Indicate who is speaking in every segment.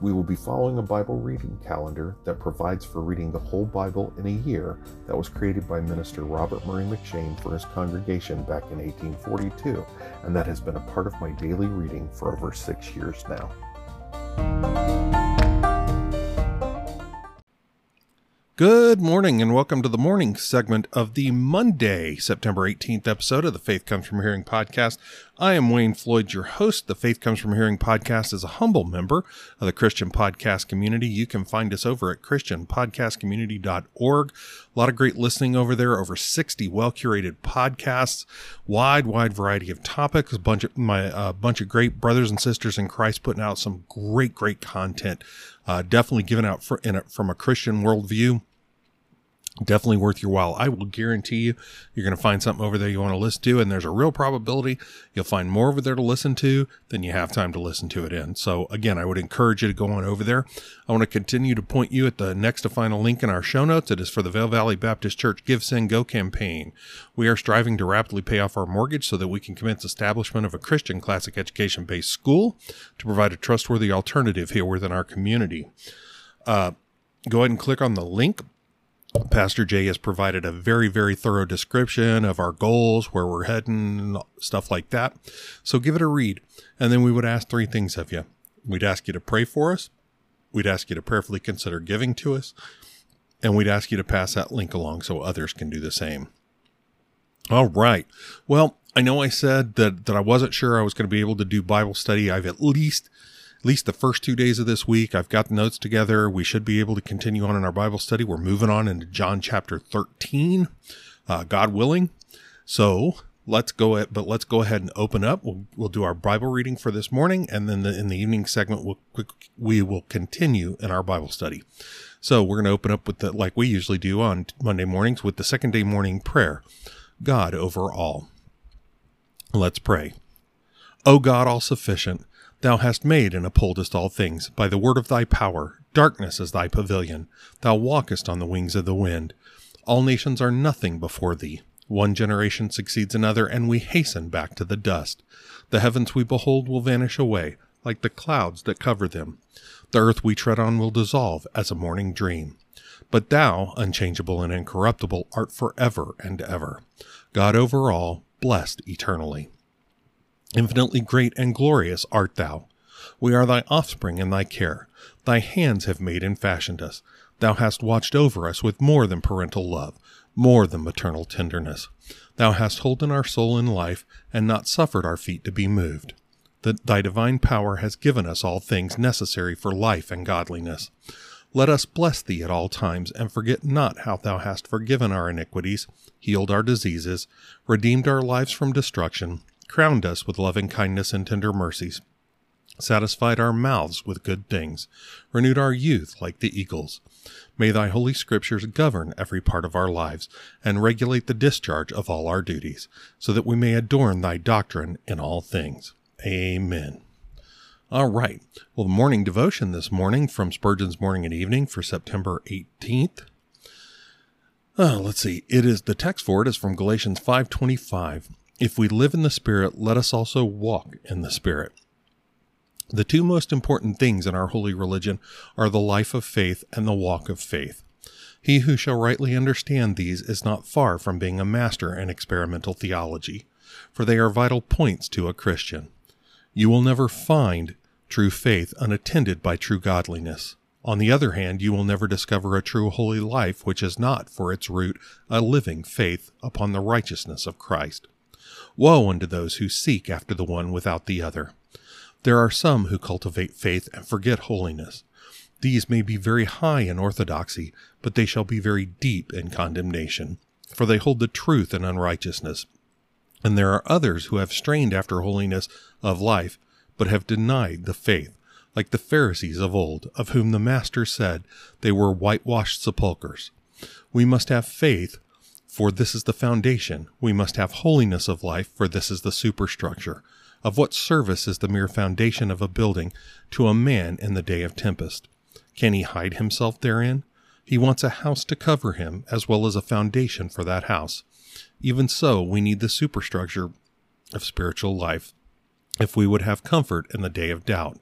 Speaker 1: We will be following a Bible reading calendar that provides for reading the whole Bible in a year that was created by Minister Robert Murray M'Cheyne for his congregation back in 1842, and that has been a part of my daily reading for over six years now.
Speaker 2: Good morning and welcome to the morning segment of the Monday, September 18th episode of the Faith Comes From Hearing podcast. I am Wayne Floyd, your host. The Faith Comes From Hearing podcast is a humble member of the Christian podcast community. You can find us over at christianpodcastcommunity.org. A lot of great listening over there, over 60 well curated podcasts, wide, wide variety of topics, a bunch of my, uh, bunch of great brothers and sisters in Christ putting out some great, great content uh, definitely given out for, a, from a Christian worldview. Definitely worth your while. I will guarantee you, you're going to find something over there you want to listen to, and there's a real probability you'll find more over there to listen to than you have time to listen to it in. So, again, I would encourage you to go on over there. I want to continue to point you at the next to final link in our show notes. It is for the Vail Valley Baptist Church Give, Send, Go campaign. We are striving to rapidly pay off our mortgage so that we can commence establishment of a Christian classic education based school to provide a trustworthy alternative here within our community. Uh, go ahead and click on the link Pastor Jay has provided a very, very thorough description of our goals, where we're heading, stuff like that. So give it a read. And then we would ask three things of you. We'd ask you to pray for us. We'd ask you to prayerfully consider giving to us. And we'd ask you to pass that link along so others can do the same. All right. Well, I know I said that, that I wasn't sure I was going to be able to do Bible study. I've at least least the first two days of this week. I've got the notes together. We should be able to continue on in our Bible study. We're moving on into John chapter 13, uh, God willing. So let's go but let's go ahead and open up. We'll, we'll do our Bible reading for this morning. And then the, in the evening segment, we'll, we will continue in our Bible study. So we're going to open up with the, like we usually do on Monday mornings with the second day morning prayer. God over all. Let's pray. O God, all sufficient, Thou hast made and upholdest all things by the word of thy power. Darkness is thy pavilion. Thou walkest on the wings of the wind. All nations are nothing before thee. One generation succeeds another, and we hasten back to the dust. The heavens we behold will vanish away, like the clouds that cover them. The earth we tread on will dissolve as a morning dream. But thou, unchangeable and incorruptible, art forever and ever. God over all, blessed eternally. Infinitely great and glorious art thou. We are thy offspring in thy care. Thy hands have made and fashioned us. Thou hast watched over us with more than parental love, more than maternal tenderness. Thou hast holden our soul in life, and not suffered our feet to be moved. That thy divine power has given us all things necessary for life and godliness. Let us bless thee at all times, and forget not how thou hast forgiven our iniquities, healed our diseases, redeemed our lives from destruction, crowned us with loving kindness and tender mercies, satisfied our mouths with good things, renewed our youth like the eagles. May thy holy scriptures govern every part of our lives and regulate the discharge of all our duties, so that we may adorn thy doctrine in all things. Amen. All right. Well, the morning devotion this morning from Spurgeon's Morning and Evening for September 18th. Oh, uh, let's see. It is the text for it is from Galatians 5:25. If we live in the Spirit, let us also walk in the Spirit. The two most important things in our holy religion are the life of faith and the walk of faith. He who shall rightly understand these is not far from being a master in experimental theology, for they are vital points to a Christian. You will never find true faith unattended by true godliness. On the other hand, you will never discover a true holy life which has not for its root a living faith upon the righteousness of Christ. Woe unto those who seek after the one without the other. There are some who cultivate faith and forget holiness. These may be very high in orthodoxy, but they shall be very deep in condemnation, for they hold the truth in unrighteousness. And there are others who have strained after holiness of life, but have denied the faith, like the Pharisees of old, of whom the Master said they were whitewashed sepulchres. We must have faith For this is the foundation. We must have holiness of life, for this is the superstructure. Of what service is the mere foundation of a building to a man in the day of tempest? Can he hide himself therein? He wants a house to cover him, as well as a foundation for that house. Even so, we need the superstructure of spiritual life if we would have comfort in the day of doubt.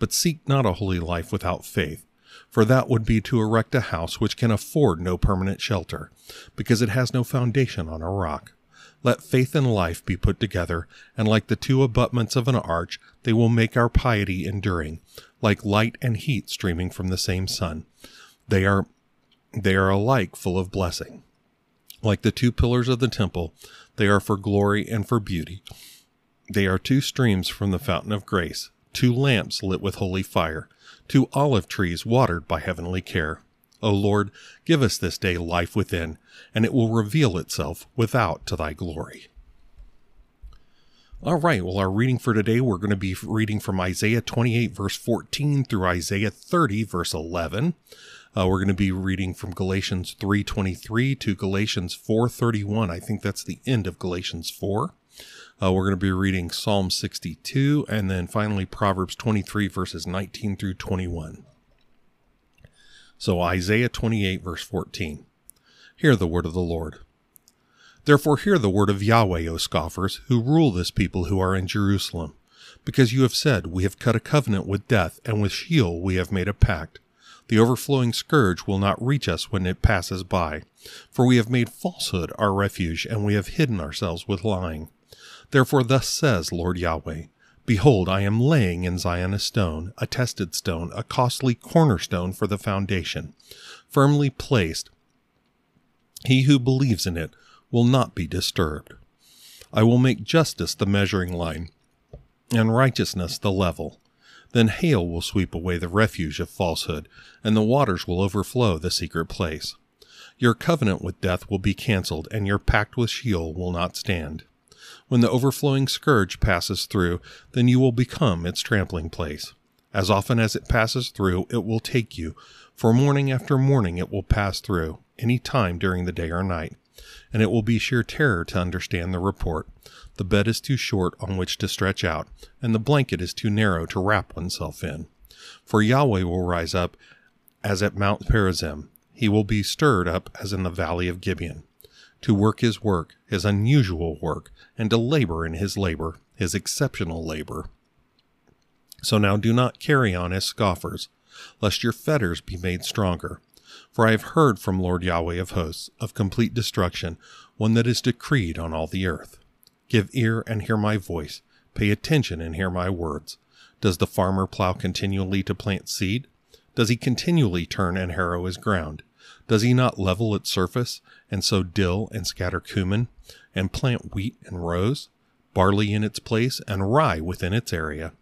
Speaker 2: But seek not a holy life without faith, for that would be to erect a house which can afford no permanent shelter, because it has no foundation on a rock. Let faith and life be put together, and like the two abutments of an arch, they will make our piety enduring, like light and heat streaming from the same sun. They are they are alike full of blessing. Like the two pillars of the temple, they are for glory and for beauty. They are two streams from the fountain of grace, two lamps lit with holy fire, two olive trees watered by heavenly care. O Lord, give us this day life within, and it will reveal itself without to thy glory. All right, well, our reading for today, we're going to be reading from Isaiah 28, verse 14 through Isaiah 30, verse 11. Uh, we're going to be reading from Galatians 3:23 to Galatians 4:31. I think that's the end of Galatians 4. Uh, we're going to be reading Psalm 62 and then finally Proverbs 23 verses 19 through 21. So Isaiah 28 verse 14. Hear the word of the Lord. Therefore hear the word of Yahweh, O scoffers, who rule this people who are in Jerusalem. Because you have said, We have cut a covenant with death, and with Sheol we have made a pact. The overflowing scourge will not reach us when it passes by. For we have made falsehood our refuge, and we have hidden ourselves with lying. Therefore, thus says Lord Yahweh Behold, I am laying in Zion a stone, a tested stone, a costly cornerstone for the foundation, firmly placed. He who believes in it will not be disturbed. I will make justice the measuring line, and righteousness the level. Then hail will sweep away the refuge of falsehood, and the waters will overflow the secret place. Your covenant with death will be cancelled, and your pact with Sheol will not stand. When the overflowing scourge passes through, then you will become its trampling place. As often as it passes through, it will take you, for morning after morning it will pass through, any time during the day or night. And it will be sheer terror to understand the report. The bed is too short on which to stretch out, and the blanket is too narrow to wrap oneself in. For Yahweh will rise up as at Mount Perazim. He will be stirred up as in the valley of Gibeon. To work his work, his unusual work, and to labor in his labor, his exceptional labor. So now do not carry on as scoffers, lest your fetters be made stronger. For I have heard from Lord Yahweh of hosts of complete destruction, one that is decreed on all the earth. Give ear and hear my voice. Pay attention and hear my words. Does the farmer plow continually to plant seed? Does he continually turn and harrow his ground? Does he not level its surface, and sow dill and scatter cumin, and plant wheat and rows, barley in its place, and rye within its area?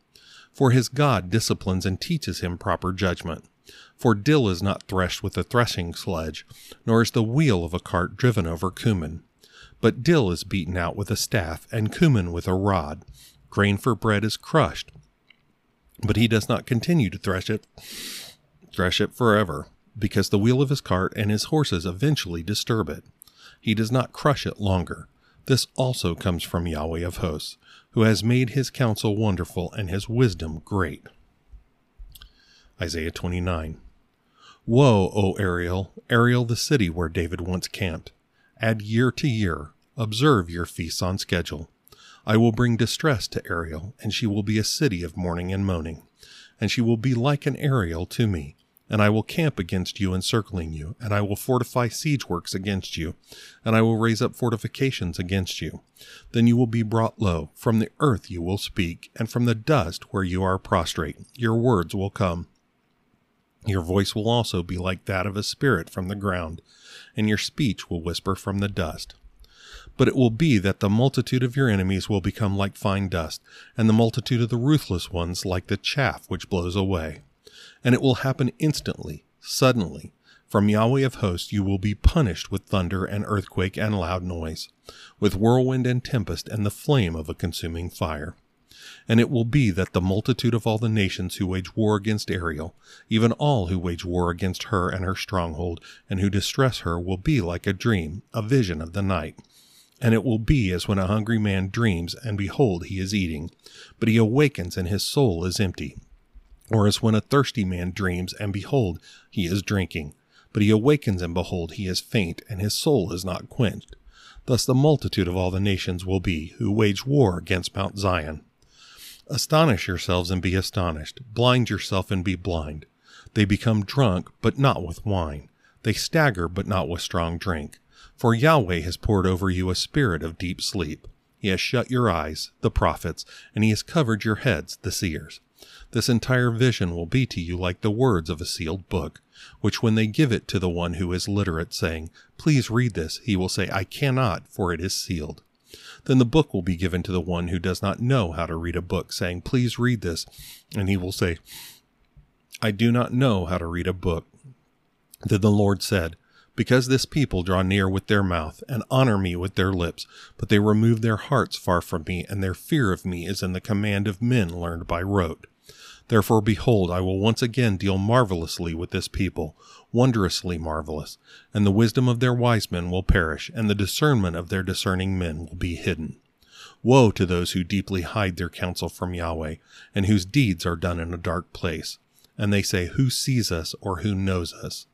Speaker 2: For his God disciplines and teaches him proper judgment. For dill is not threshed with a threshing sledge, nor is the wheel of a cart driven over cumin. But dill is beaten out with a staff, and cumin with a rod. Grain for bread is crushed. But he does not continue to thresh it, thresh it forever, because the wheel of his cart and his horses eventually disturb it. He does not crush it longer. This also comes from Yahweh of hosts, who has made his counsel wonderful and his wisdom great. Isaiah 29. Woe, O Ariel, Ariel the city where David once camped. Add year to year. Observe your feasts on schedule. I will bring distress to Ariel, and she will be a city of mourning and moaning. And she will be like an Ariel to me. And I will camp against you, encircling you, and I will fortify siege works against you, and I will raise up fortifications against you. Then you will be brought low. From the earth you will speak, and from the dust where you are prostrate, your words will come. Your voice will also be like that of a spirit from the ground, and your speech will whisper from the dust. But it will be that the multitude of your enemies will become like fine dust, and the multitude of the ruthless ones like the chaff which blows away. And it will happen instantly, suddenly. From Yahweh of hosts you will be punished with thunder and earthquake and loud noise, with whirlwind and tempest and the flame of a consuming fire. And it will be that the multitude of all the nations who wage war against Ariel, even all who wage war against her and her stronghold, and who distress her, will be like a dream, a vision of the night. And it will be as when a hungry man dreams, and behold, he is eating, but he awakens, and his soul is empty. Or as when a thirsty man dreams, and behold, he is drinking, but he awakens, and behold, he is faint, and his soul is not quenched. Thus the multitude of all the nations will be, who wage war against Mount Zion. Astonish yourselves and be astonished. Blind yourself and be blind. They become drunk, but not with wine. They stagger, but not with strong drink. For Yahweh has poured over you a spirit of deep sleep. He has shut your eyes, the prophets, and he has covered your heads, the seers. This entire vision will be to you like the words of a sealed book, which when they give it to the one who is literate, saying, Please read this, he will say, I cannot, for it is sealed. Then the book will be given to the one who does not know how to read a book, saying, Please read this. And he will say, I do not know how to read a book. Then the Lord said, Because this people draw near with their mouth, and honor me with their lips, but they remove their hearts far from me, and their fear of me is in the command of men learned by rote. Therefore, behold, I will once again deal marvelously with this people, wondrously marvelous, and the wisdom of their wise men will perish, and the discernment of their discerning men will be hidden. Woe to those who deeply hide their counsel from Yahweh, and whose deeds are done in a dark place. And they say, Who sees us, or who knows us?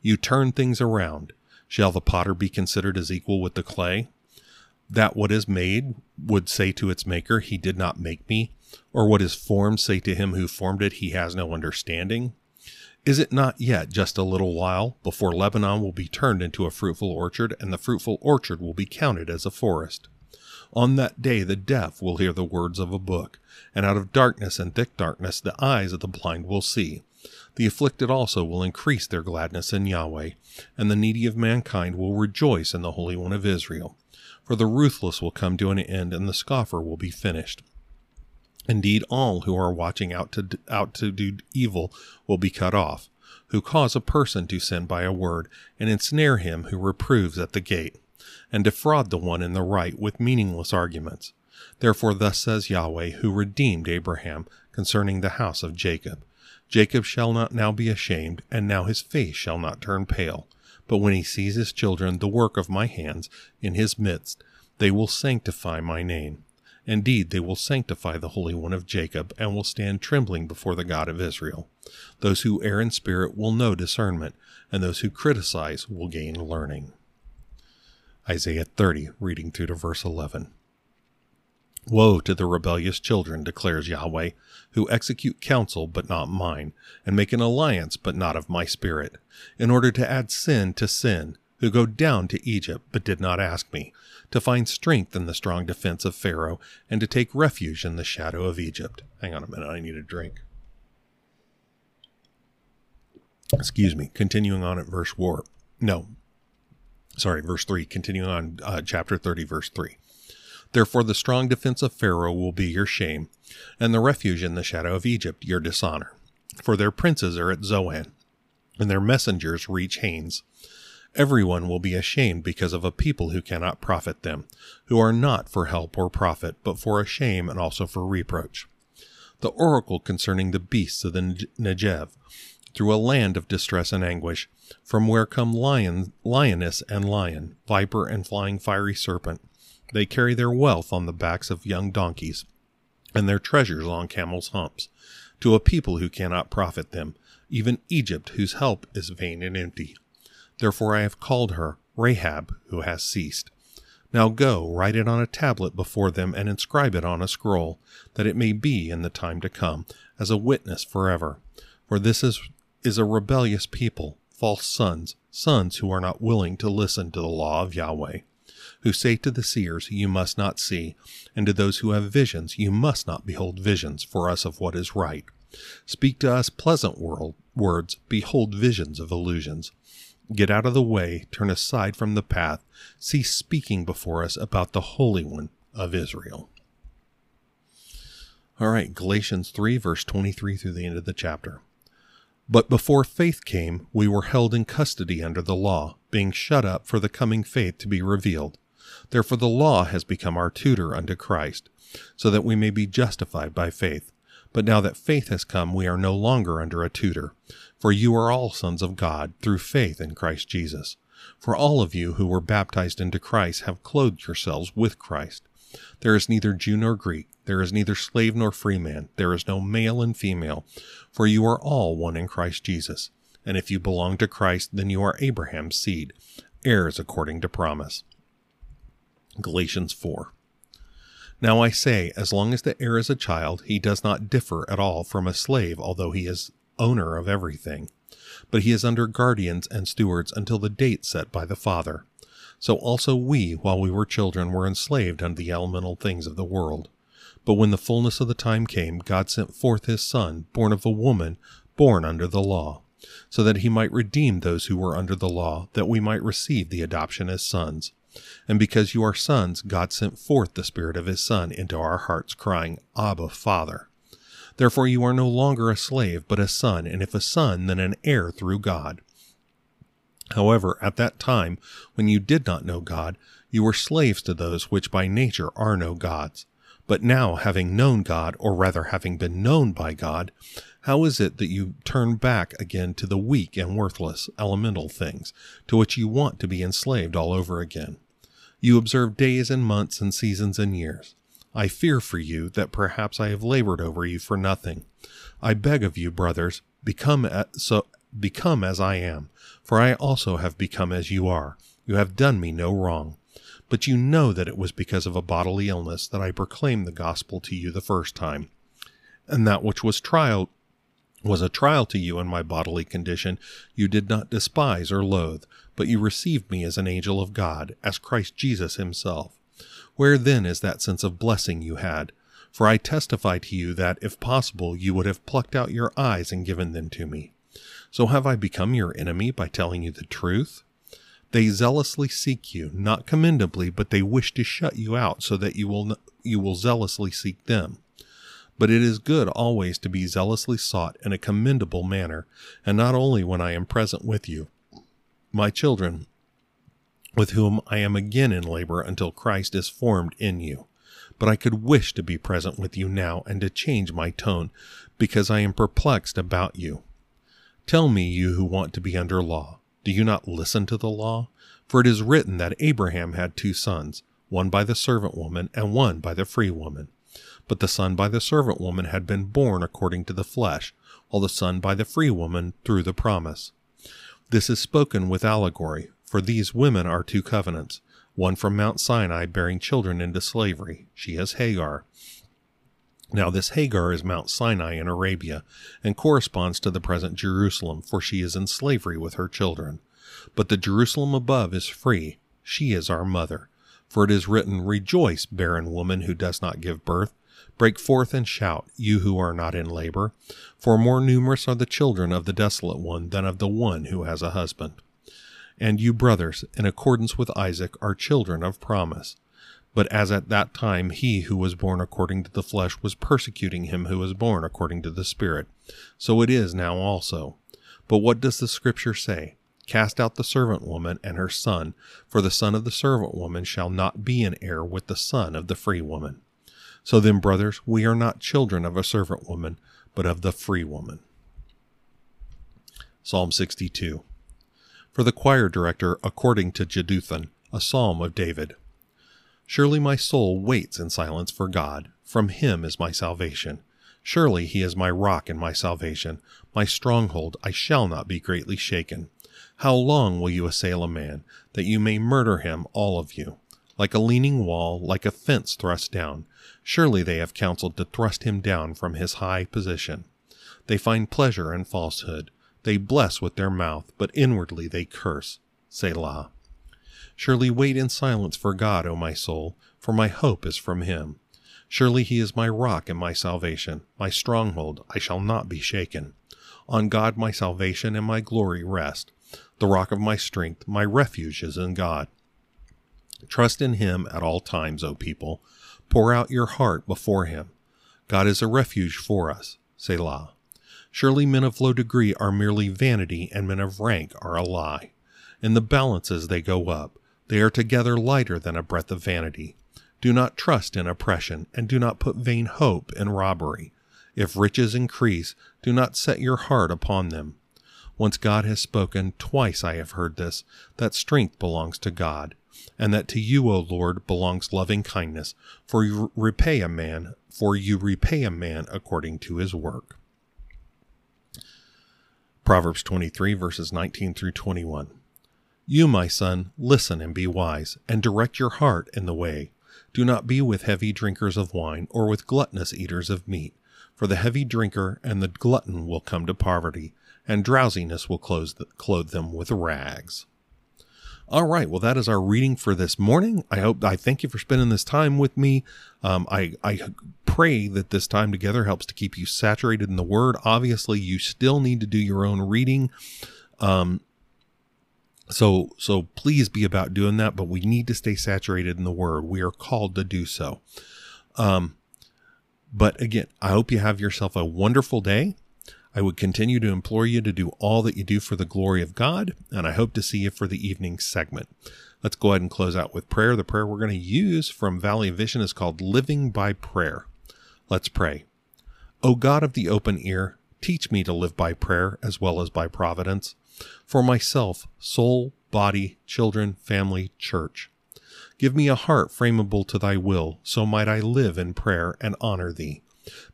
Speaker 2: You turn things around. Shall the potter be considered as equal with the clay? That what is made would say to its maker, He did not make me, or what is formed say to him who formed it, He has no understanding? Is it not yet just a little while before Lebanon will be turned into a fruitful orchard, and the fruitful orchard will be counted as a forest? On that day the deaf will hear the words of a book, and out of darkness and thick darkness the eyes of the blind will see. The afflicted also will increase their gladness in Yahweh, and the needy of mankind will rejoice in the Holy One of Israel. For the ruthless will come to an end, and the scoffer will be finished. Indeed, all who are watching out to, out to do evil will be cut off, who cause a person to sin by a word, and ensnare him who reproves at the gate, and defraud the one in the right with meaningless arguments. Therefore, thus says Yahweh, who redeemed Abraham concerning the house of Jacob Jacob shall not now be ashamed, and now his face shall not turn pale. But when he sees his children, the work of my hands, in his midst, they will sanctify my name. Indeed, they will sanctify the Holy One of Jacob, and will stand trembling before the God of Israel. Those who err in spirit will know discernment, and those who criticize will gain learning. Isaiah 30, reading through to verse 11. Woe to the rebellious children, declares Yahweh, who execute counsel but not mine, and make an alliance but not of my spirit, in order to add sin to sin, who go down to Egypt but did not ask me, to find strength in the strong defense of Pharaoh, and to take refuge in the shadow of Egypt. Hang on a minute, I need a drink. Excuse me, continuing on at verse 4. No, sorry, verse 3, continuing on uh, chapter 30, verse 3. Therefore, the strong defense of Pharaoh will be your shame, and the refuge in the shadow of Egypt your dishonor. For their princes are at Zoan, and their messengers reach Hanes. Everyone will be ashamed because of a people who cannot profit them, who are not for help or profit, but for a shame and also for reproach. The oracle concerning the beasts of the Negev, through a land of distress and anguish, from where come lion, lioness and lion, viper and flying fiery serpent. They carry their wealth on the backs of young donkeys, and their treasures on camels' humps, to a people who cannot profit them, even Egypt, whose help is vain and empty. Therefore I have called her Rahab, who has ceased. Now go, write it on a tablet before them, and inscribe it on a scroll, that it may be in the time to come, as a witness forever. For this is, is a rebellious people, false sons, sons who are not willing to listen to the law of Yahweh, who say to the seers, You must not see, and to those who have visions, You must not behold visions for us of what is right. Speak to us pleasant world, words, behold visions of illusions. Get out of the way, turn aside from the path, cease speaking before us about the Holy One of Israel. All right, Galatians 3, verse 23 through the end of the chapter. But before faith came, we were held in custody under the law, being shut up for the coming faith to be revealed. Therefore the law has become our tutor unto Christ, so that we may be justified by faith. But now that faith has come, we are no longer under a tutor. For you are all sons of God through faith in Christ Jesus. For all of you who were baptized into Christ have clothed yourselves with Christ. There is neither Jew nor Greek, there is neither slave nor free man, there is no male and female, for you are all one in Christ Jesus. And if you belong to Christ, then you are Abraham's seed, heirs according to promise. Galatians 4. Now I say, as long as the heir is a child, he does not differ at all from a slave, although he is owner of everything. But he is under guardians and stewards until the date set by the Father. So also we, while we were children, were enslaved unto the elemental things of the world. But when the fullness of the time came, God sent forth his Son, born of a woman, born under the law, so that he might redeem those who were under the law, that we might receive the adoption as sons. And because you are sons, God sent forth the Spirit of His Son into our hearts, crying, Abba, Father. Therefore you are no longer a slave, but a son, and if a son, then an heir through God. However, at that time, when you did not know God, you were slaves to those which by nature are no gods. But now, having known God, or rather having been known by God, how is it that you turn back again to the weak and worthless elemental things, to which you want to be enslaved all over again? You observe days and months and seasons and years. I fear for you that perhaps I have labored over you for nothing. I beg of you, brothers, become so become as I am, for I also have become as you are. You have done me no wrong. But you know that it was because of a bodily illness that I proclaimed the gospel to you the first time. And that which was trial was a trial to you in my bodily condition, you did not despise or loathe, but you received me as an angel of God, as Christ Jesus himself. Where then is that sense of blessing you had? For I testify to you that, if possible, you would have plucked out your eyes and given them to me. So have I become your enemy by telling you the truth? They zealously seek you, not commendably, but they wish to shut you out so that you will, you will zealously seek them. But it is good always to be zealously sought in a commendable manner, and not only when I am present with you. My children, with whom I am again in labor until Christ is formed in you. But I could wish to be present with you now and to change my tone, because I am perplexed about you. Tell me, you who want to be under law, do you not listen to the law? For it is written that Abraham had two sons, one by the servant woman and one by the free woman. But the son by the servant woman had been born according to the flesh, while the son by the free woman through the promise. This is spoken with allegory, for these women are two covenants, one from Mount Sinai bearing children into slavery. She is Hagar, now, this Hagar is Mount Sinai in Arabia and corresponds to the present Jerusalem, for she is in slavery with her children. But the Jerusalem above is free. She is our mother. For it is written, Rejoice, barren woman who does not give birth. Break forth and shout, you who are not in labor. For more numerous are the children of the desolate one than of the one who has a husband. And you, brothers, in accordance with Isaac, are children of promise. But as at that time he who was born according to the flesh was persecuting him who was born according to the Spirit, so it is now also. But what does the Scripture say? Cast out the servant woman and her son, for the son of the servant woman shall not be an heir with the son of the free woman. So then, brothers, we are not children of a servant woman, but of the free woman. Psalm 62. For the choir director, according to Jeduthun, a psalm of David. Surely my soul waits in silence for God. From him is my salvation. Surely he is my rock and my salvation, my stronghold. I shall not be greatly shaken. How long will you assail a man, that you may murder him, all of you? Like a leaning wall, like a fence thrust down. Surely they have counseled to thrust him down from his high position. They find pleasure in falsehood. They bless with their mouth, but inwardly they curse. Selah. Surely wait in silence for God, O my soul, for my hope is from him. Surely he is my rock and my salvation, my stronghold, I shall not be shaken. On God my salvation and my glory rest. The rock of my strength, my refuge is in God. Trust in him at all times, O people. Pour out your heart before him. God is a refuge for us. Selah. Surely men of low degree are merely vanity, and men of rank are a lie. In the balances they go up They are together lighter than a breath of vanity. Do not trust in oppression, and do not put vain hope in robbery. If riches increase, do not set your heart upon them. Once God has spoken, twice I have heard this, that strength belongs to God, and that to you, O Lord, belongs loving kindness, for you repay a man, for you repay a man according to his work. Proverbs 23 verses 19 through 21. You, my son, listen and be wise, and direct your heart in the way. Do not be with heavy drinkers of wine, or with gluttonous eaters of meat, for the heavy drinker and the glutton will come to poverty, and drowsiness will clothe them with rags. All right. Well, that is our reading for this morning. I hope, I thank you for spending this time with me. Um, I, I pray that this time together helps to keep you saturated in the word. Obviously, you still need to do your own reading. Um, so, so please be about doing that, but we need to stay saturated in the word. We are called to do so. Um, but again, I hope you have yourself a wonderful day. I would continue to implore you to do all that you do for the glory of God, and I hope to see you for the evening segment. Let's go ahead and close out with prayer. The prayer we're going to use from Valley Vision is called Living by Prayer. Let's pray. O God of the open ear, teach me to live by prayer as well as by providence, for myself, soul, body, children, family, church. Give me a heart frameable to thy will, so might I live in prayer and honor thee,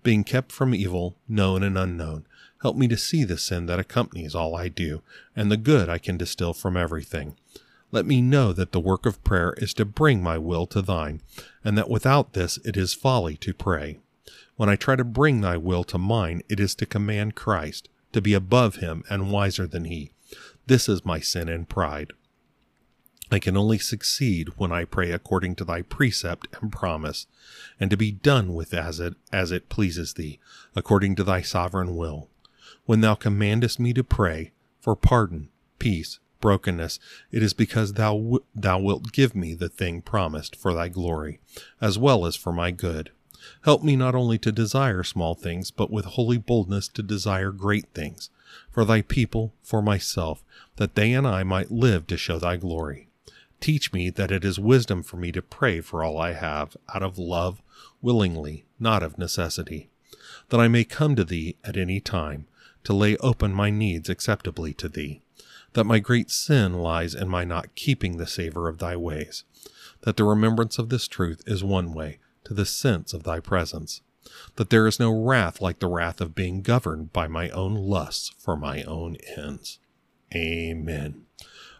Speaker 2: being kept from evil, known and unknown, Help me to see the sin that accompanies all I do, and the good I can distill from everything. Let me know that the work of prayer is to bring my will to thine, and that without this it is folly to pray. When I try to bring thy will to mine, it is to command Christ, to be above him and wiser than he. This is my sin and pride. I can only succeed when I pray according to thy precept and promise, and to be done with as it as it pleases thee, according to thy sovereign will when thou commandest me to pray for pardon, peace, brokenness, it is because thou, w- thou wilt give me the thing promised for thy glory, as well as for my good. Help me not only to desire small things, but with holy boldness to desire great things, for thy people, for myself, that they and I might live to show thy glory. Teach me that it is wisdom for me to pray for all I have, out of love, willingly, not of necessity, that I may come to thee at any time, to lay open my needs acceptably to thee, that my great sin lies in my not keeping the savor of thy ways, that the remembrance of this truth is one way to the sense of thy presence, that there is no wrath like the wrath of being governed by my own lusts for my own ends. Amen.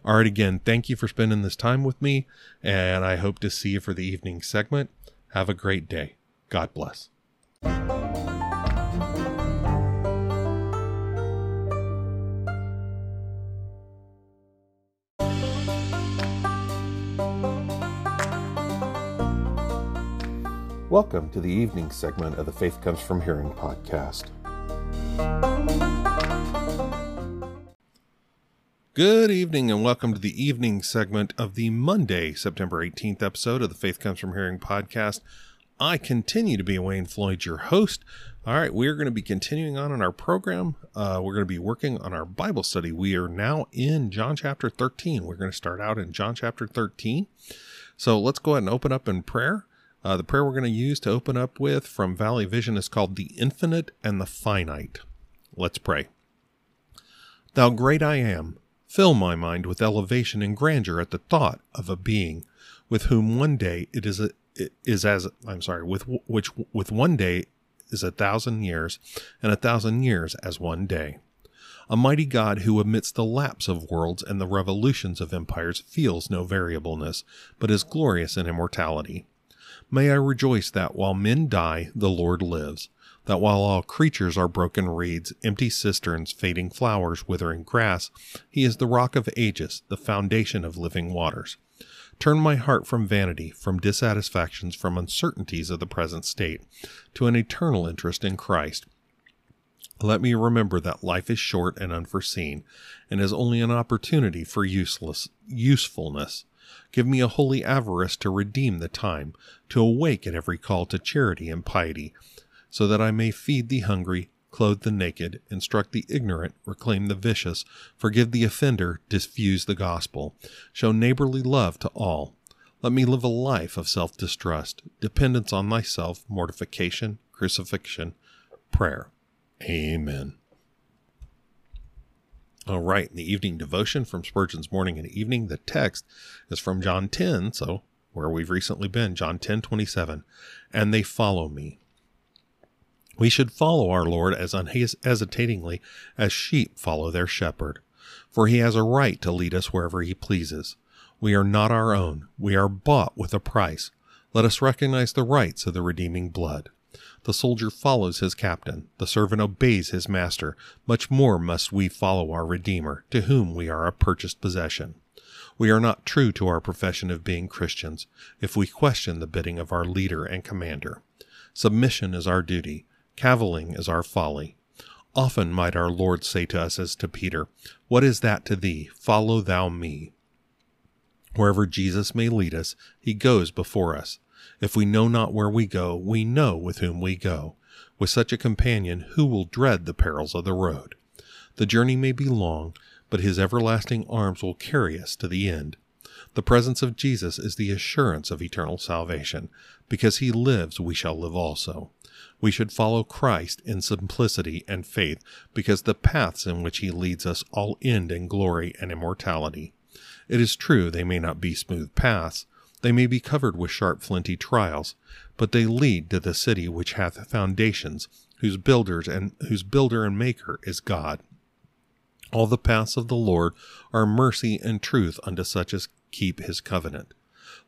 Speaker 2: All right, again, thank you for spending this time with me, and I hope to see you for the evening segment. Have a great day. God bless.
Speaker 1: Welcome to the evening segment of the Faith Comes From Hearing podcast.
Speaker 2: Good evening, and welcome to the evening segment of the Monday, September 18th episode of the Faith Comes From Hearing podcast. I continue to be Wayne Floyd, your host. All right, we are going to be continuing on in our program. Uh, we're going to be working on our Bible study. We are now in John chapter 13. We're going to start out in John chapter 13. So let's go ahead and open up in prayer. Uh, the prayer we're going to use to open up with from Valley Vision is called The Infinite and the Finite. Let's pray. Thou great I am, fill my mind with elevation and grandeur at the thought of a being with whom one day it is a, is as I'm sorry, with which with one day is a thousand years, and a thousand years as one day. A mighty God who amidst the lapse of worlds and the revolutions of empires feels no variableness, but is glorious in immortality May I rejoice that while men die, the Lord lives, that while all creatures are broken reeds, empty cisterns, fading flowers, withering grass, he is the rock of ages, the foundation of living waters. Turn my heart from vanity, from dissatisfactions, from uncertainties of the present state, to an eternal interest in Christ. Let me remember that life is short and unforeseen, and is only an opportunity for useless usefulness. Give me a holy avarice to redeem the time, to awake at every call to charity and piety, so that I may feed the hungry, clothe the naked, instruct the ignorant, reclaim the vicious, forgive the offender, diffuse the gospel, show neighborly love to all. Let me live a life of self distrust, dependence on myself, mortification, crucifixion, prayer. Amen. All right, in the evening devotion from Spurgeon's Morning and Evening. The text is from John 10, so where we've recently been, John 10 27. And they follow me. We should follow our Lord as unhesitatingly as sheep follow their shepherd, for he has a right to lead us wherever he pleases. We are not our own, we are bought with a price. Let us recognize the rights of the redeeming blood. The soldier follows his captain, the servant obeys his master. Much more must we follow our Redeemer, to whom we are a purchased possession. We are not true to our profession of being Christians if we question the bidding of our leader and commander. Submission is our duty, cavilling is our folly. Often might our Lord say to us as to Peter, What is that to thee? Follow thou me. Wherever Jesus may lead us, he goes before us. If we know not where we go, we know with whom we go. With such a companion, who will dread the perils of the road? The journey may be long, but his everlasting arms will carry us to the end. The presence of Jesus is the assurance of eternal salvation. Because he lives, we shall live also. We should follow Christ in simplicity and faith, because the paths in which he leads us all end in glory and immortality. It is true they may not be smooth paths, they may be covered with sharp flinty trials, but they lead to the city which hath foundations, whose builders and whose builder and maker is God. All the paths of the Lord are mercy and truth unto such as keep his covenant.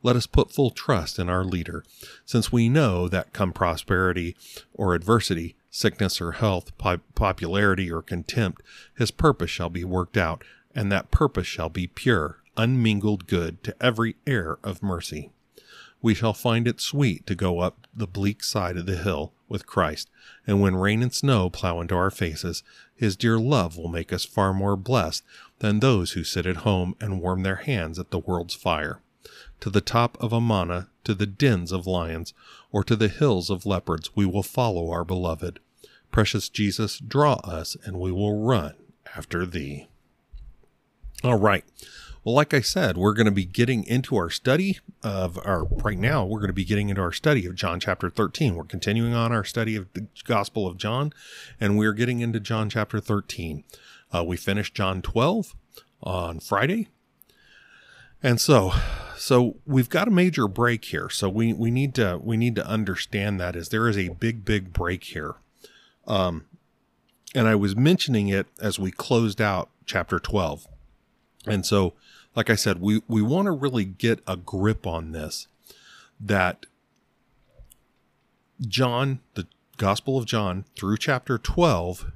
Speaker 2: Let us put full trust in our leader, since we know that come prosperity or adversity, sickness or health, popularity or contempt, his purpose shall be worked out, and that purpose shall be pure, unmingled good to every heir of mercy. We shall find it sweet to go up the bleak side of the hill with Christ, and when rain and snow plow into our faces, his dear love will make us far more blessed than those who sit at home and warm their hands at the world's fire. To the top of Amana, to the dens of lions, or to the hills of leopards, we will follow our beloved. Precious Jesus, draw us, and we will run after thee. All right. Well, like I said, we're going to be getting into our study of our, right now, we're going to be getting into our study of John chapter 13. We're continuing on our study of the Gospel of John, and we're getting into John chapter 13. Uh, we finished John 12 on Friday. And so, so we've got a major break here. So we, we need to, we need to understand that is there is a big, big break here. Um, and I was mentioning it as we closed out chapter 12. And so like I said, we, we want to really get a grip on this that John, the Gospel of John, through chapter 12,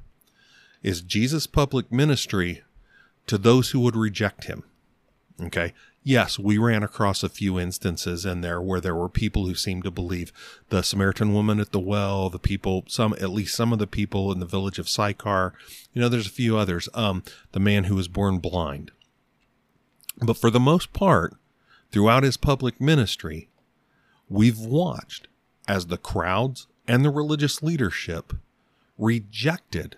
Speaker 2: is Jesus' public ministry to those who would reject him. Okay. Yes, we ran across a few instances in there where there were people who seemed to believe the Samaritan woman at the well, the people, some, at least some of the people in the village of Sychar. You know, there's a few others. Um, the man who was born blind. But for the most part, throughout his public ministry, we've watched as the crowds and the religious leadership rejected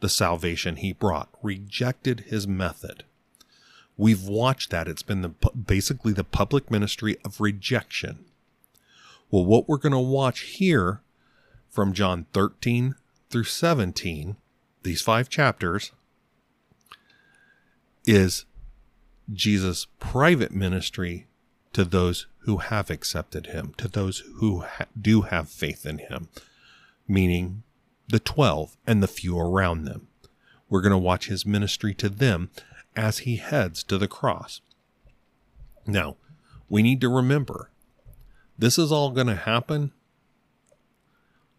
Speaker 2: the salvation he brought, rejected his method. We've watched that. It's been the, basically the public ministry of rejection. Well, what we're going to watch here from John 13 through 17, these five chapters, is Jesus' private ministry to those who have accepted him, to those who ha- do have faith in him, meaning the 12 and the few around them. We're going to watch his ministry to them as he heads to the cross. Now, we need to remember this is all going to happen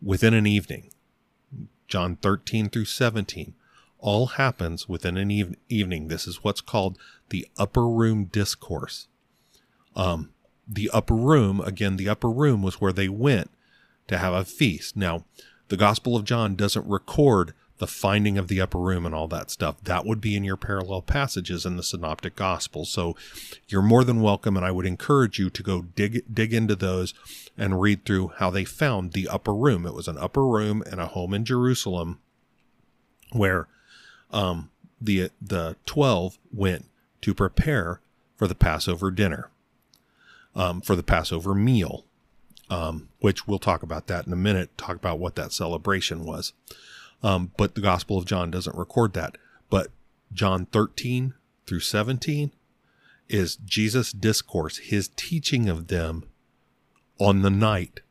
Speaker 2: within an evening. John 13 through 17 all happens within an eve- evening. This is what's called the upper room discourse. Um, the upper room, again, the upper room was where they went to have a feast. Now, the Gospel of John doesn't record the finding of the upper room and all that stuff. That would be in your parallel passages in the Synoptic Gospels. So you're more than welcome, and I would encourage you to go dig dig into those and read through how they found the upper room. It was an upper room in a home in Jerusalem where um, the the twelve went to prepare for the Passover dinner, um, for the Passover meal, um, which we'll talk about that in a minute. Talk about what that celebration was. Um, but the Gospel of John doesn't record that. But John 13 through 17 is Jesus' discourse, his teaching of them on the night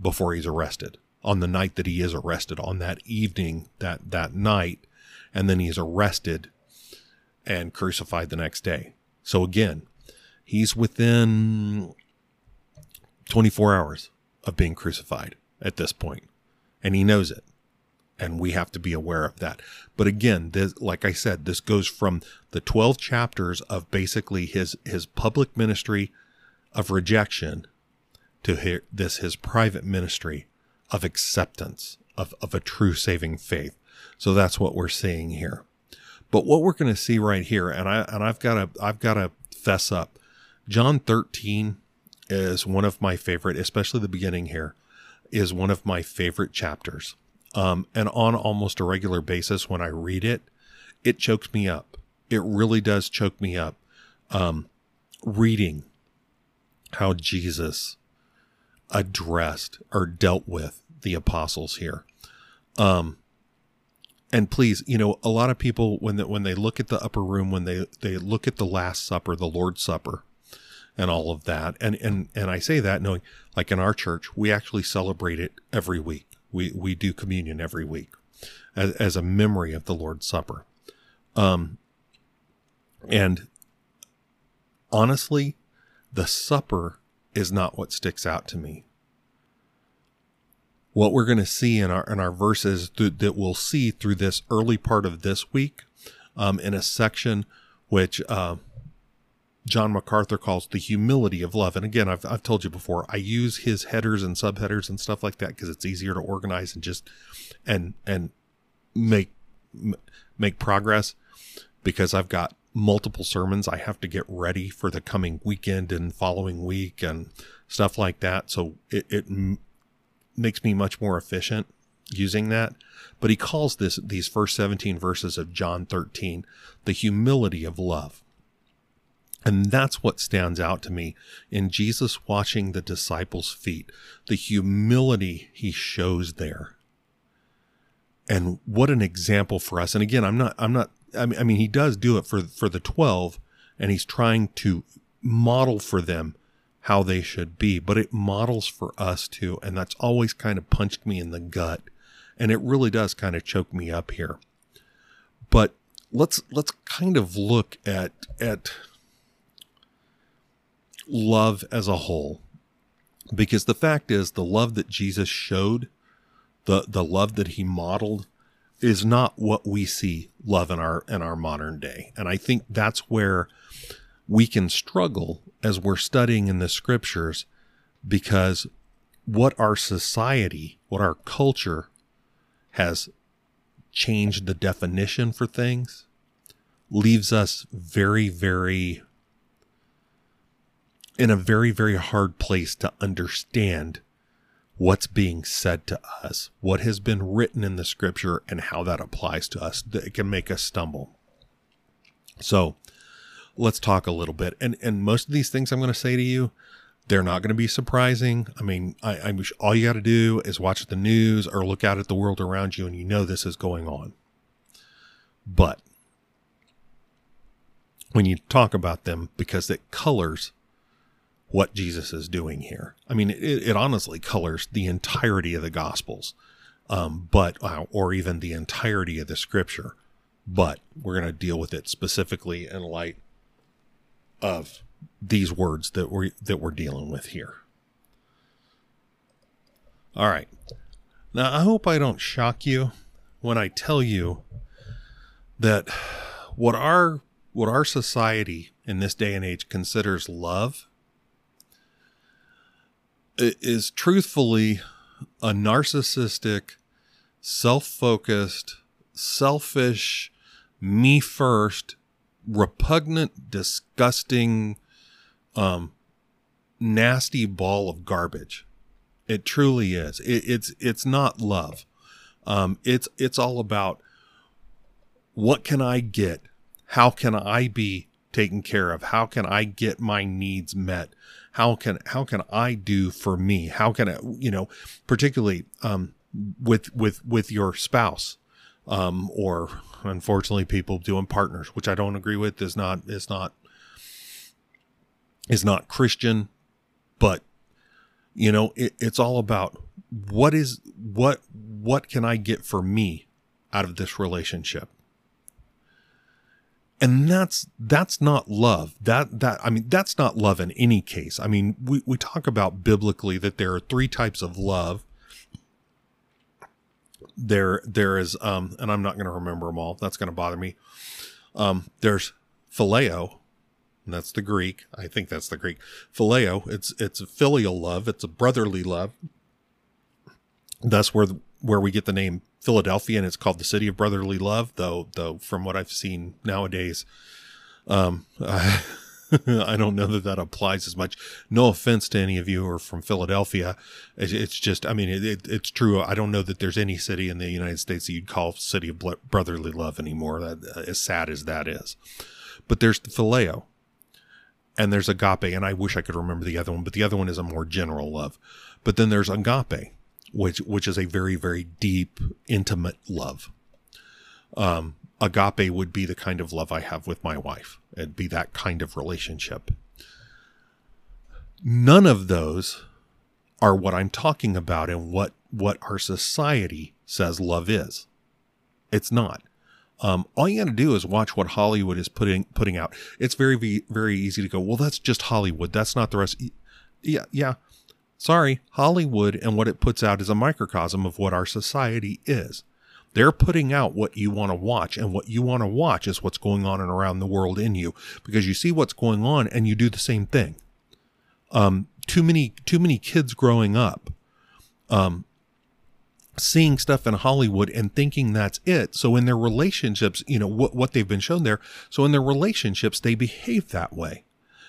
Speaker 2: before he's arrested, on the night that he is arrested, on that evening, that, that night, and then he's arrested and crucified the next day. So again, he's within 24 hours of being crucified at this point, and he knows it and we have to be aware of that. But again, this, like I said, this goes from the 12 chapters of basically his his public ministry of rejection to this his private ministry of acceptance of, of a true saving faith. So that's what we're seeing here. But what we're going to see right here, and I and I've got to I've got to fess up. John 13 is one of my favorite, especially the beginning here, is one of my favorite chapters. Um, and on almost a regular basis, when I read it, it chokes me up. It really does choke me up. Um, reading how Jesus addressed or dealt with the apostles here. Um, and please, you know, a lot of people when they, when they look at the upper room, when they they look at the Last Supper, the Lord's Supper, and all of that, and and and I say that knowing, like in our church, we actually celebrate it every week. We we do communion every week as, as a memory of the Lord's Supper. Um, and honestly, the supper is not what sticks out to me. What we're going to see in our in our verses th- that we'll see through this early part of this week, um, in a section which uh, John MacArthur calls the humility of love. And again, I've, I've told you before, I use his headers and subheaders and stuff like that because it's easier to organize and just, and, and make, make progress because I've got multiple sermons I have to get ready for the coming weekend and following week and stuff like that. So it, it makes me much more efficient using that. But he calls this, these first 17 verses of John 13, the humility of love. And that's what stands out to me in Jesus washing the disciples' feet, the humility he shows there. And what an example for us. And again, I'm not, I'm not, I mean, I mean, he does do it for, for the 12 and he's trying to model for them how they should be, but it models for us too. And that's always kind of punched me in the gut. And it really does kind of choke me up here. But let's, let's kind of look at, at, love as a whole. Because the fact is, the love that Jesus showed, the, the love that he modeled, is not what we see love in our in our modern day. And I think that's where we can struggle as we're studying in the scriptures because what our society, what our culture has changed the definition for things leaves us very, very in a very, very hard place to understand what's being said to us, what has been written in the scripture, and how that applies to us. It can make us stumble. So let's talk a little bit. And, and most of these things I'm going to say to you, they're not going to be surprising. I mean, I, I all you got to do is watch the news or look out at the world around you and you know this is going on. But when you talk about them, because it colors what Jesus is doing here. I mean, it, it honestly colors the entirety of the Gospels, um, but uh, or even the entirety of the Scripture. But we're going to deal with it specifically in light of these words that we that we're dealing with here. All right. Now, I hope I don't shock you when I tell you that what our what our society in this day and age considers love is truthfully a narcissistic, self focused, selfish, me first, repugnant, disgusting, um, nasty ball of garbage. It truly is. It, it's it's not love. Um, it's it's all about what can I get? How can I be taken care of? How can I get my needs met? How can how can I do for me? How can I, you know, particularly um, with with with your spouse, um, or unfortunately people doing partners, which I don't agree with, is not is not is not Christian, but you know, it, it's all about what is what what can I get for me out of this relationship? And that's that's not love. That that I mean that's not love in any case. I mean, we, we talk about biblically that there are three types of love. There there is um and I'm not going to remember them all. That's going to bother me. Um there's phileo, and that's the Greek. I think that's the Greek. Phileo, it's it's a filial love, it's a brotherly love. That's where where we get the name Philadelphia, and it's called the city of brotherly love. Though, though from what I've seen nowadays, um, I, I don't know that that applies as much. No offense to any of you who are from Philadelphia. It's just, I mean, it, it, it's true. I don't know that there's any city in the United States that you'd call city of brotherly love anymore. That, uh, as sad as that is, but there's the phileo, and there's agape, and I wish I could remember the other one, but the other one is a more general love. But then there's agape, which which is a very very deep intimate love um agape would be the kind of love i have with my wife it'd be that kind of relationship none of those are what i'm talking about and what what our society says love is it's not um, all you got to do is watch what Hollywood is putting putting out. It's very very easy to go. Well, that's just Hollywood. That's not the rest. Yeah, yeah. Sorry, Hollywood and what it puts out is a microcosm of what our society is. They're putting out what you want to watch, and what you want to watch is what's going on and around the world in you because you see what's going on and you do the same thing. Um, too many, too many kids growing up, um, seeing stuff in Hollywood and thinking that's it. So in their relationships, you know, what, what they've been shown there. So in their relationships, they behave that way.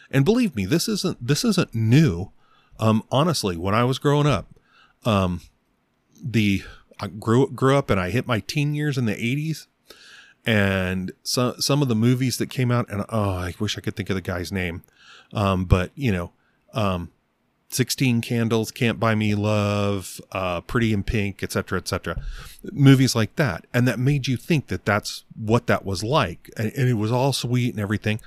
Speaker 2: And believe me, this isn't, this isn't new. Um, honestly, when I was growing up, um, the I grew grew up and I hit my teen years in the '80s, and some some of the movies that came out, and oh, I wish I could think of the guy's name, um, but you know, um, 16 Candles, Can't Buy Me Love, uh, Pretty in Pink, etc., etc. Movies like that. And that made you think that that's what that was like. And, and, it was all sweet and everything.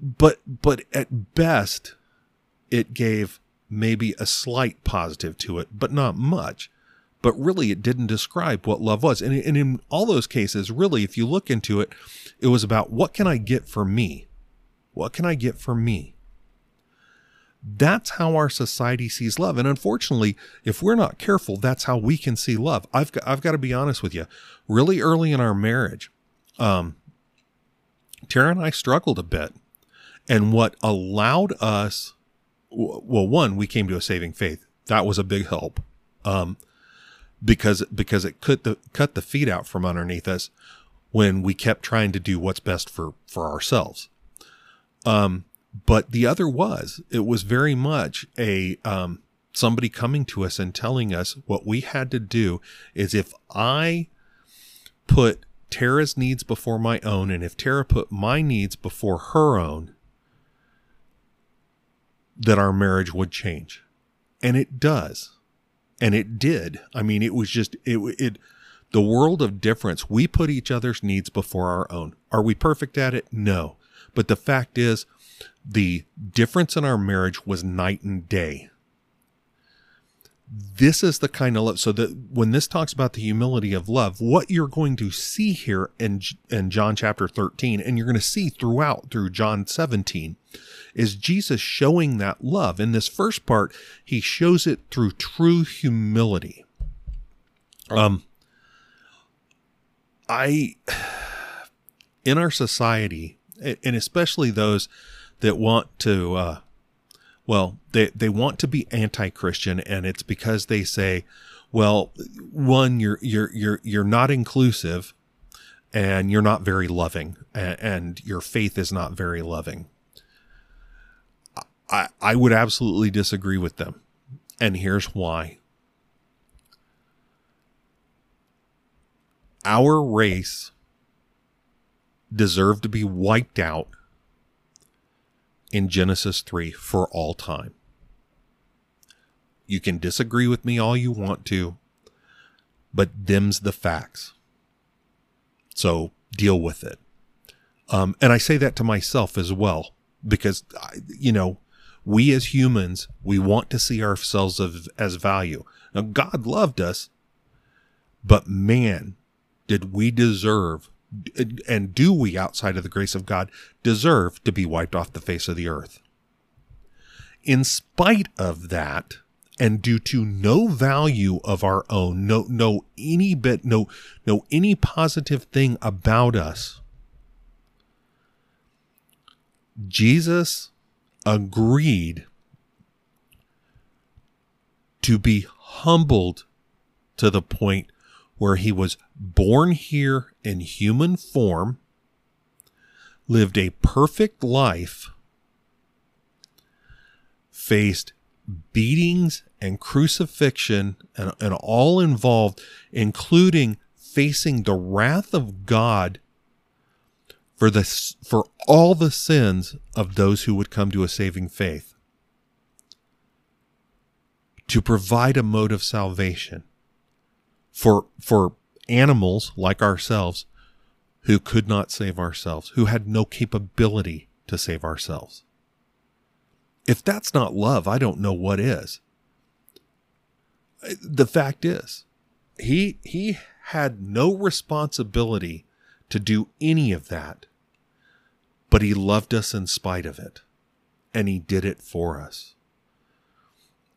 Speaker 2: But, but at best, it gave maybe a slight positive to it, but not much. But really, it didn't describe what love was. And, and in all those cases, really, if you look into it, it was about what can I get for me? What can I get for me? That's how our society sees love. And unfortunately, if we're not careful, that's how we can see love. I've got, I've got to be honest with you. Really early in our marriage, um, Tara and I struggled a bit. And what allowed us well, one, we came to a saving faith. That was a big help. Um, because, because it cut the, cut the feet out from underneath us when we kept trying to do what's best for, for ourselves. Um, but the other was, it was very much a, um, somebody coming to us and telling us what we had to do is if I put Tara's needs before my own, and if Tara put my needs before her own, that our marriage would change. And it does. And it did. I mean, it was just, it, it, the world of difference. We put each other's needs before our own. Are we perfect at it? No. But the fact is, the difference in our marriage was night and day this is the kind of love. So that when this talks about the humility of love, what you're going to see here in, in John chapter 13, and you're going to see throughout through John 17, is Jesus showing that love. In this first part, he shows it through true humility. Um, I, in our society, and especially those that want to, uh, well, they, they want to be anti-Christian and it's because they say, well, one, you're, you're, you're, you're not inclusive and you're not very loving and, and your faith is not very loving. I, I would absolutely disagree with them. And here's why. our race deserved to be wiped out in Genesis 3 for all time. You can disagree with me all you want to, but them's the facts. So deal with it. Um, and I say that to myself as well, because, you know, we as humans, we want to see ourselves as, as value. Now, God loved us, but man, did we deserve, and do we, outside of the grace of God, deserve to be wiped off the face of the earth? In spite of that, and due to no value of our own, no, no, any bit, no, no, any positive thing about us, Jesus agreed to be humbled to the point where he was born here in human form, lived a perfect life, faced beatings and crucifixion and, and all involved, including facing the wrath of God for the for all the sins of those who would come to a saving faith. To provide a mode of salvation for for animals like ourselves who could not save ourselves who had no capability to save ourselves if that's not love, I don't know what is. The fact is, he he had no responsibility to do any of that. But he loved us in spite of it. And he did it for us.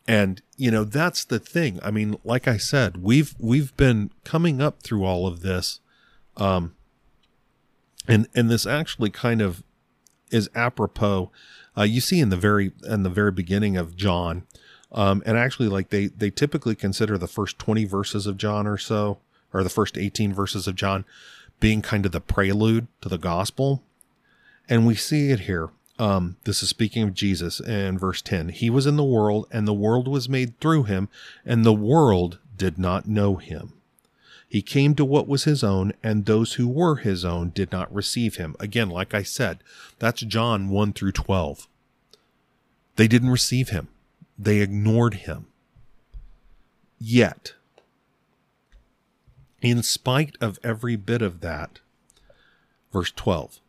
Speaker 2: And you know, that's the thing. I mean, like I said, we've we've been coming up through all of this um and and this actually kind of is apropos uh, you see in the very in the very beginning of John, um, and actually like they they typically consider the first twenty verses of John or so, or the first eighteen verses of John, being kind of the prelude to the gospel, and we see it here. Um, this is speaking of Jesus in verse 10. He was in the world, and the world was made through him, and the world did not know him. He came to what was his own, and those who were his own did not receive him. Again, like I said, that's John 1 through 12. They didn't receive him, they ignored him. Yet, in spite of every bit of that, verse 12,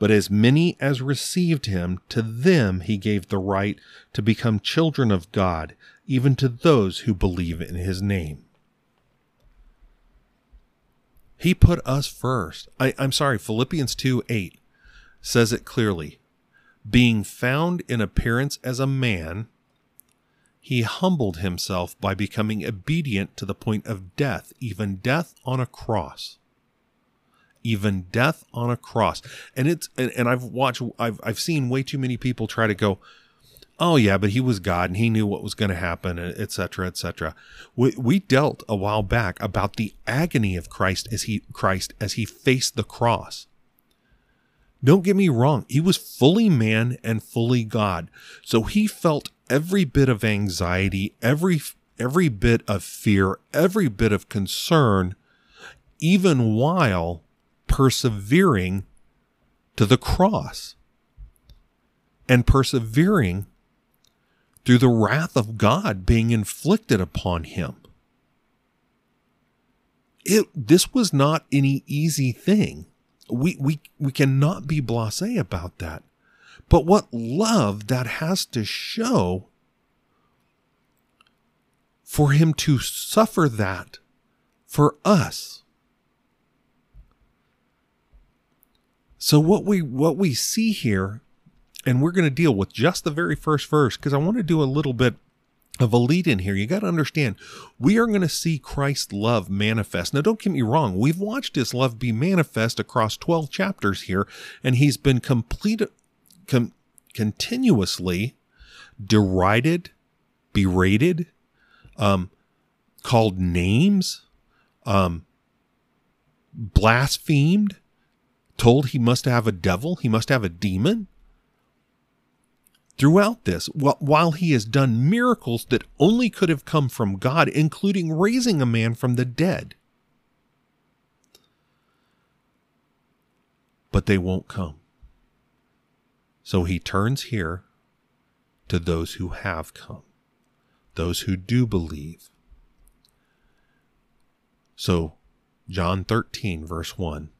Speaker 2: but as many as received him, to them he gave the right to become children of God, even to those who believe in his name. He put us first. I, am sorry, Philippians 2 8 says it clearly. Being found in appearance as a man, he humbled himself by becoming obedient to the point of death, even death on a cross. Even death on a cross. And it's and, and I've watched I've I've seen way too many people try to go, oh yeah, but he was God and he knew what was going to happen, etc., etc. We, we dealt a while back about the agony of Christ as he Christ as he faced the cross. Don't get me wrong, he was fully man and fully God. So he felt every bit of anxiety, every every bit of fear, every bit of concern, even while persevering to the cross and persevering through the wrath of God being inflicted upon him. It, this was not any easy thing. We, we, we cannot be blase about that. But what love that has to show for him to suffer that for us. So what we what we see here and we're going to deal with just the very first verse because I want to do a little bit of a lead in here. You got to understand, we are going to see Christ's love manifest. Now, don't get me wrong. We've watched his love be manifest across 12 chapters here, and he's been complete, com, continuously derided, berated, um, called names, um, blasphemed, told he must have a devil, he must have a demon throughout this, while he has done miracles that only could have come from God, including raising a man from the dead. but they won't come. So he turns here to those who have come, those who do believe. So, John 13, verse 1.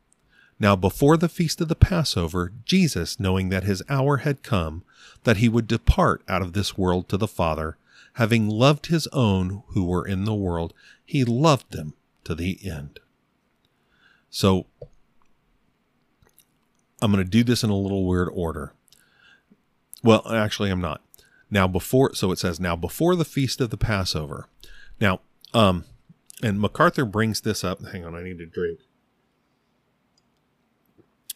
Speaker 2: Now, before the feast of the Passover, Jesus, knowing that his hour had come, that he would depart out of this world to the Father, having loved his own who were in the world, he loved them to the end. So, I'm going to do this in a little weird order. Well, actually, I'm not. Now, before, so it says, now before the feast of the Passover. Now, um, and MacArthur brings this up. Hang on, I need a drink.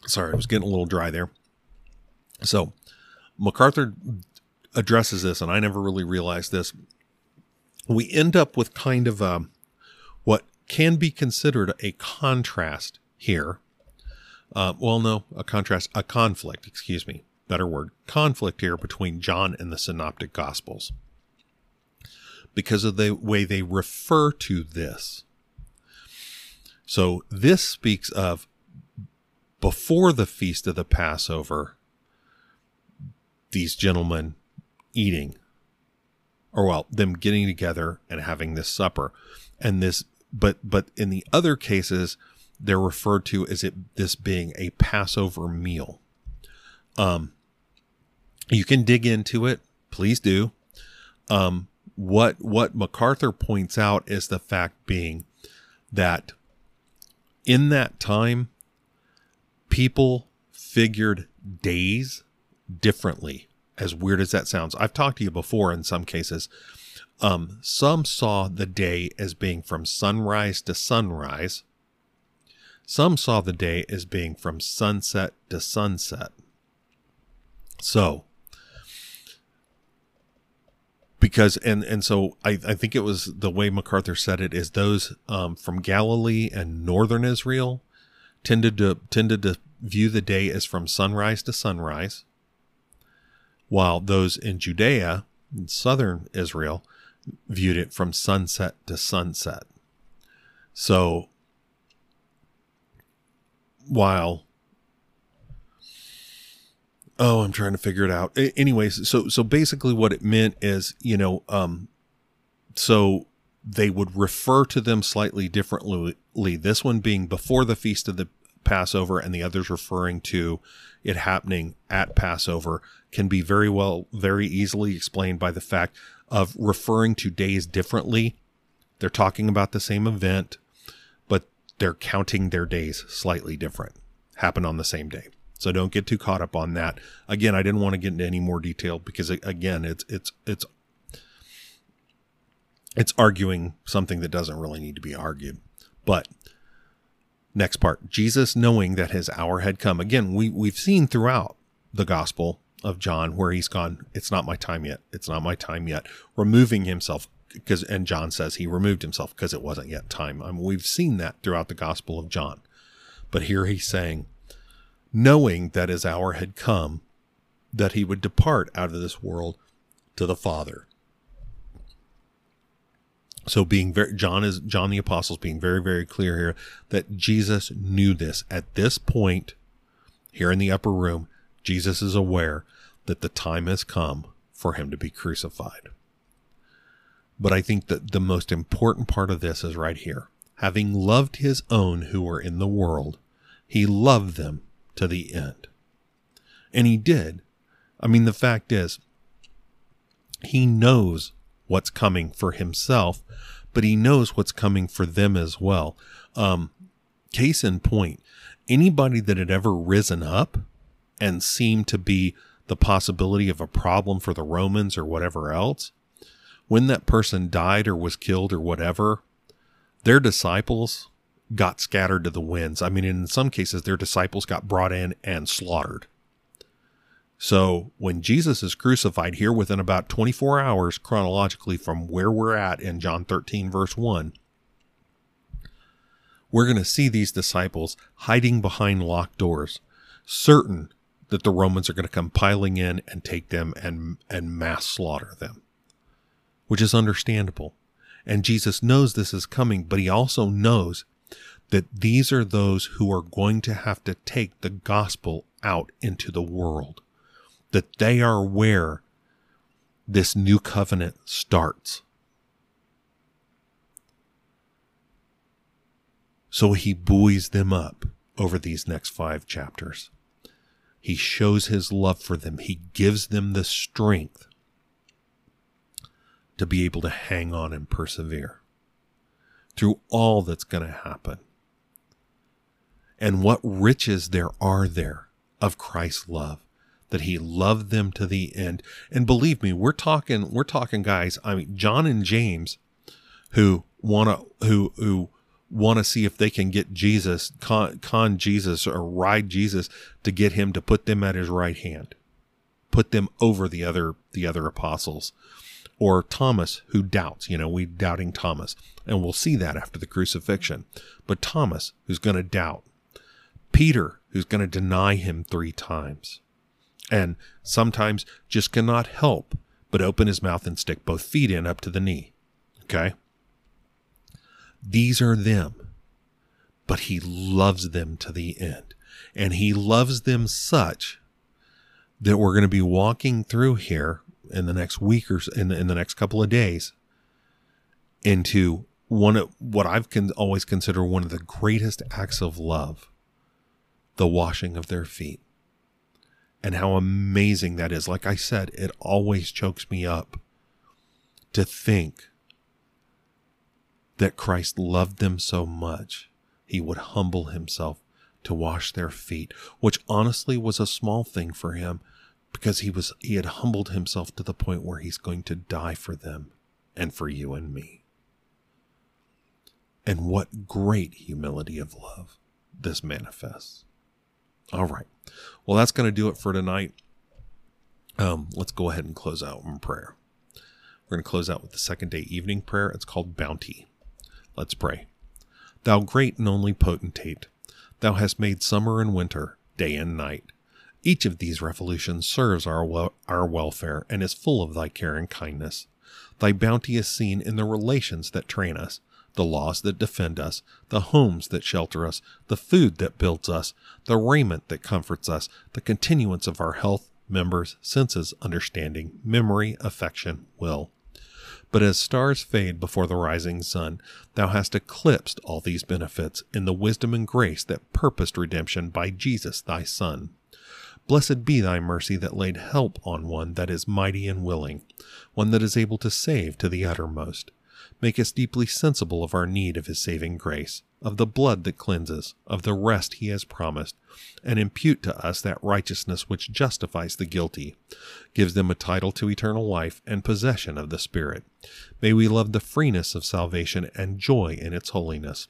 Speaker 2: Sorry, I was getting a little dry there. So, MacArthur addresses this, and I never really realized this. We end up with kind of a, what can be considered a contrast here. Uh, well, no, a contrast, a conflict, excuse me, better word, conflict here between John and the Synoptic Gospels because of the way they refer to this. So this speaks of before the feast of the Passover, these gentlemen eating, or well, them getting together and having this supper. And this, but, but in the other cases, they're referred to as it, this being a Passover meal. Um, you can dig into it. Please do. Um, what what MacArthur points out is the fact being that in that time people figured days differently as weird as that sounds. I've talked to you before in some cases. Um, some saw the day as being from sunrise to sunrise. Some saw the day as being from sunset to sunset. So because and and so I, I think it was the way MacArthur said it is those um, from Galilee and northern Israel tended to tended to view the day as from sunrise to sunrise, while those in Judea and southern Israel viewed it from sunset to sunset. So while oh i'm trying to figure it out anyways so so basically what it meant is you know um so they would refer to them slightly differently this one being before the feast of the passover and the others referring to it happening at passover can be very well very easily explained by the fact of referring to days differently they're talking about the same event but they're counting their days slightly different happen on the same day so don't get too caught up on that. Again, I didn't want to get into any more detail because again, it's it's it's it's arguing something that doesn't really need to be argued. But next part, Jesus knowing that his hour had come. Again, we we've seen throughout the gospel of John where he's gone, it's not my time yet. It's not my time yet. Removing himself because and John says he removed himself because it wasn't yet time. I mean, we've seen that throughout the gospel of John. But here he's saying knowing that his hour had come, that he would depart out of this world to the Father. So being very John is John the Apostle's being very, very clear here that Jesus knew this. At this point, here in the upper room, Jesus is aware that the time has come for him to be crucified. But I think that the most important part of this is right here. Having loved his own who were in the world, he loved them to the end. And he did. I mean, the fact is, he knows what's coming for himself, but he knows what's coming for them as well. Um, case in point, anybody that had ever risen up and seemed to be the possibility of a problem for the Romans or whatever else, when that person died or was killed or whatever, their disciples got scattered to the winds. I mean, in some cases, their disciples got brought in and slaughtered. So when Jesus is crucified here within about 24 hours chronologically from where we're at in John 13, verse 1, we're going to see these disciples hiding behind locked doors, certain that the Romans are going to come piling in and take them and, and mass slaughter them, which is understandable. And Jesus knows this is coming, but he also knows that these are those who are going to have to take the gospel out into the world, that they are where this new covenant starts. So he buoys them up over these next five chapters. He shows his love for them. He gives them the strength to be able to hang on and persevere through all that's going to happen. And what riches there are there of Christ's love that he loved them to the end. And believe me, we're talking we're talking guys, I mean John and James who want to who who want to see if they can get Jesus con, con Jesus or ride Jesus to get him to put them at his right hand. Put them over the other the other apostles or Thomas who doubts, you know, we doubting Thomas. And we'll see that after the crucifixion. But Thomas who's going to doubt. Peter who's going to deny him 3 times. And sometimes just cannot help but open his mouth and stick both feet in up to the knee. Okay? These are them. But he loves them to the end. And he loves them such that we're going to be walking through here in the next week or in the, in the next couple of days into one of what I've can always consider one of the greatest acts of love, the washing of their feet. And how amazing that is. Like I said, it always chokes me up to think that Christ loved them so much, he would humble himself to wash their feet, which honestly was a small thing for him because he was he had humbled himself to the point where he's going to die for them and for you and me. And what great humility of love this manifests. All right. Well, that's going to do it for tonight. Um, let's go ahead and close out in prayer. We're going to close out with the second day evening prayer. It's called Bounty. Let's pray. Thou great and only potentate, thou hast made summer and winter, day and night. Each of these revolutions serves our, wel- our welfare and is full of thy care and kindness. Thy bounty is seen in the relations that train us, the laws that defend us, the homes that shelter us, the food that builds us, the raiment that comforts us, the continuance of our health, members, senses, understanding, memory, affection, will. But as stars fade before the rising sun, thou hast eclipsed all these benefits in the wisdom and grace that purposed redemption by Jesus thy Son. Blessed be thy mercy that laid help on one that is mighty and willing, one that is able to save to the uttermost. Make us deeply sensible of our need of his saving grace, of the blood that cleanses, of the rest he has promised, and impute to us that righteousness which justifies the guilty, gives them a title to eternal life and possession of the Spirit. May we love the freeness of salvation and joy in its holiness.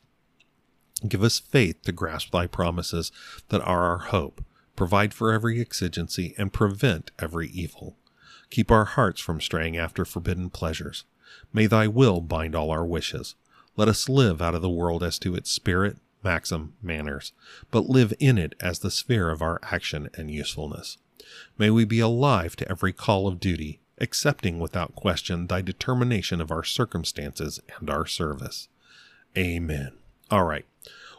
Speaker 2: Give us faith to grasp thy promises that are our hope provide for every exigency, and prevent every evil. Keep our hearts from straying after forbidden pleasures. May thy will bind all our wishes. Let us live out of the world as to its spirit, maxim, manners, but live in it as the sphere of our action and usefulness. May we be alive to every call of duty, accepting without question thy determination of our circumstances and our service. Amen. All right.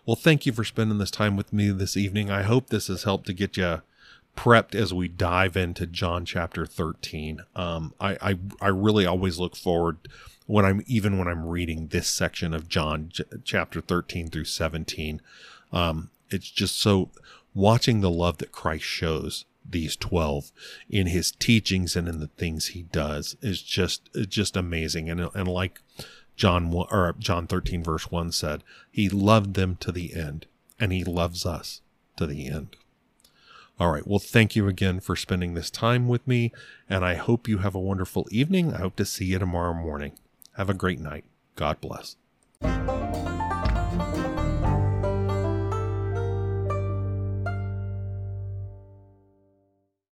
Speaker 2: Well, thank you for spending this time with me this evening. I hope this has helped to get you prepped as we dive into John chapter 13. Um, I, I, I really always look forward when I'm even when I'm reading this section of John ch- chapter 13 through 17. Um, it's just so watching the love that Christ shows these 12 in his teachings and in the things he does is just just amazing and and like John 1, or John 13 verse 1 said, he loved them to the end and he loves us to the end. All right. Well, thank you again for spending this time with me and I hope you have a wonderful evening. I hope to see you tomorrow morning. Have a great night. God bless.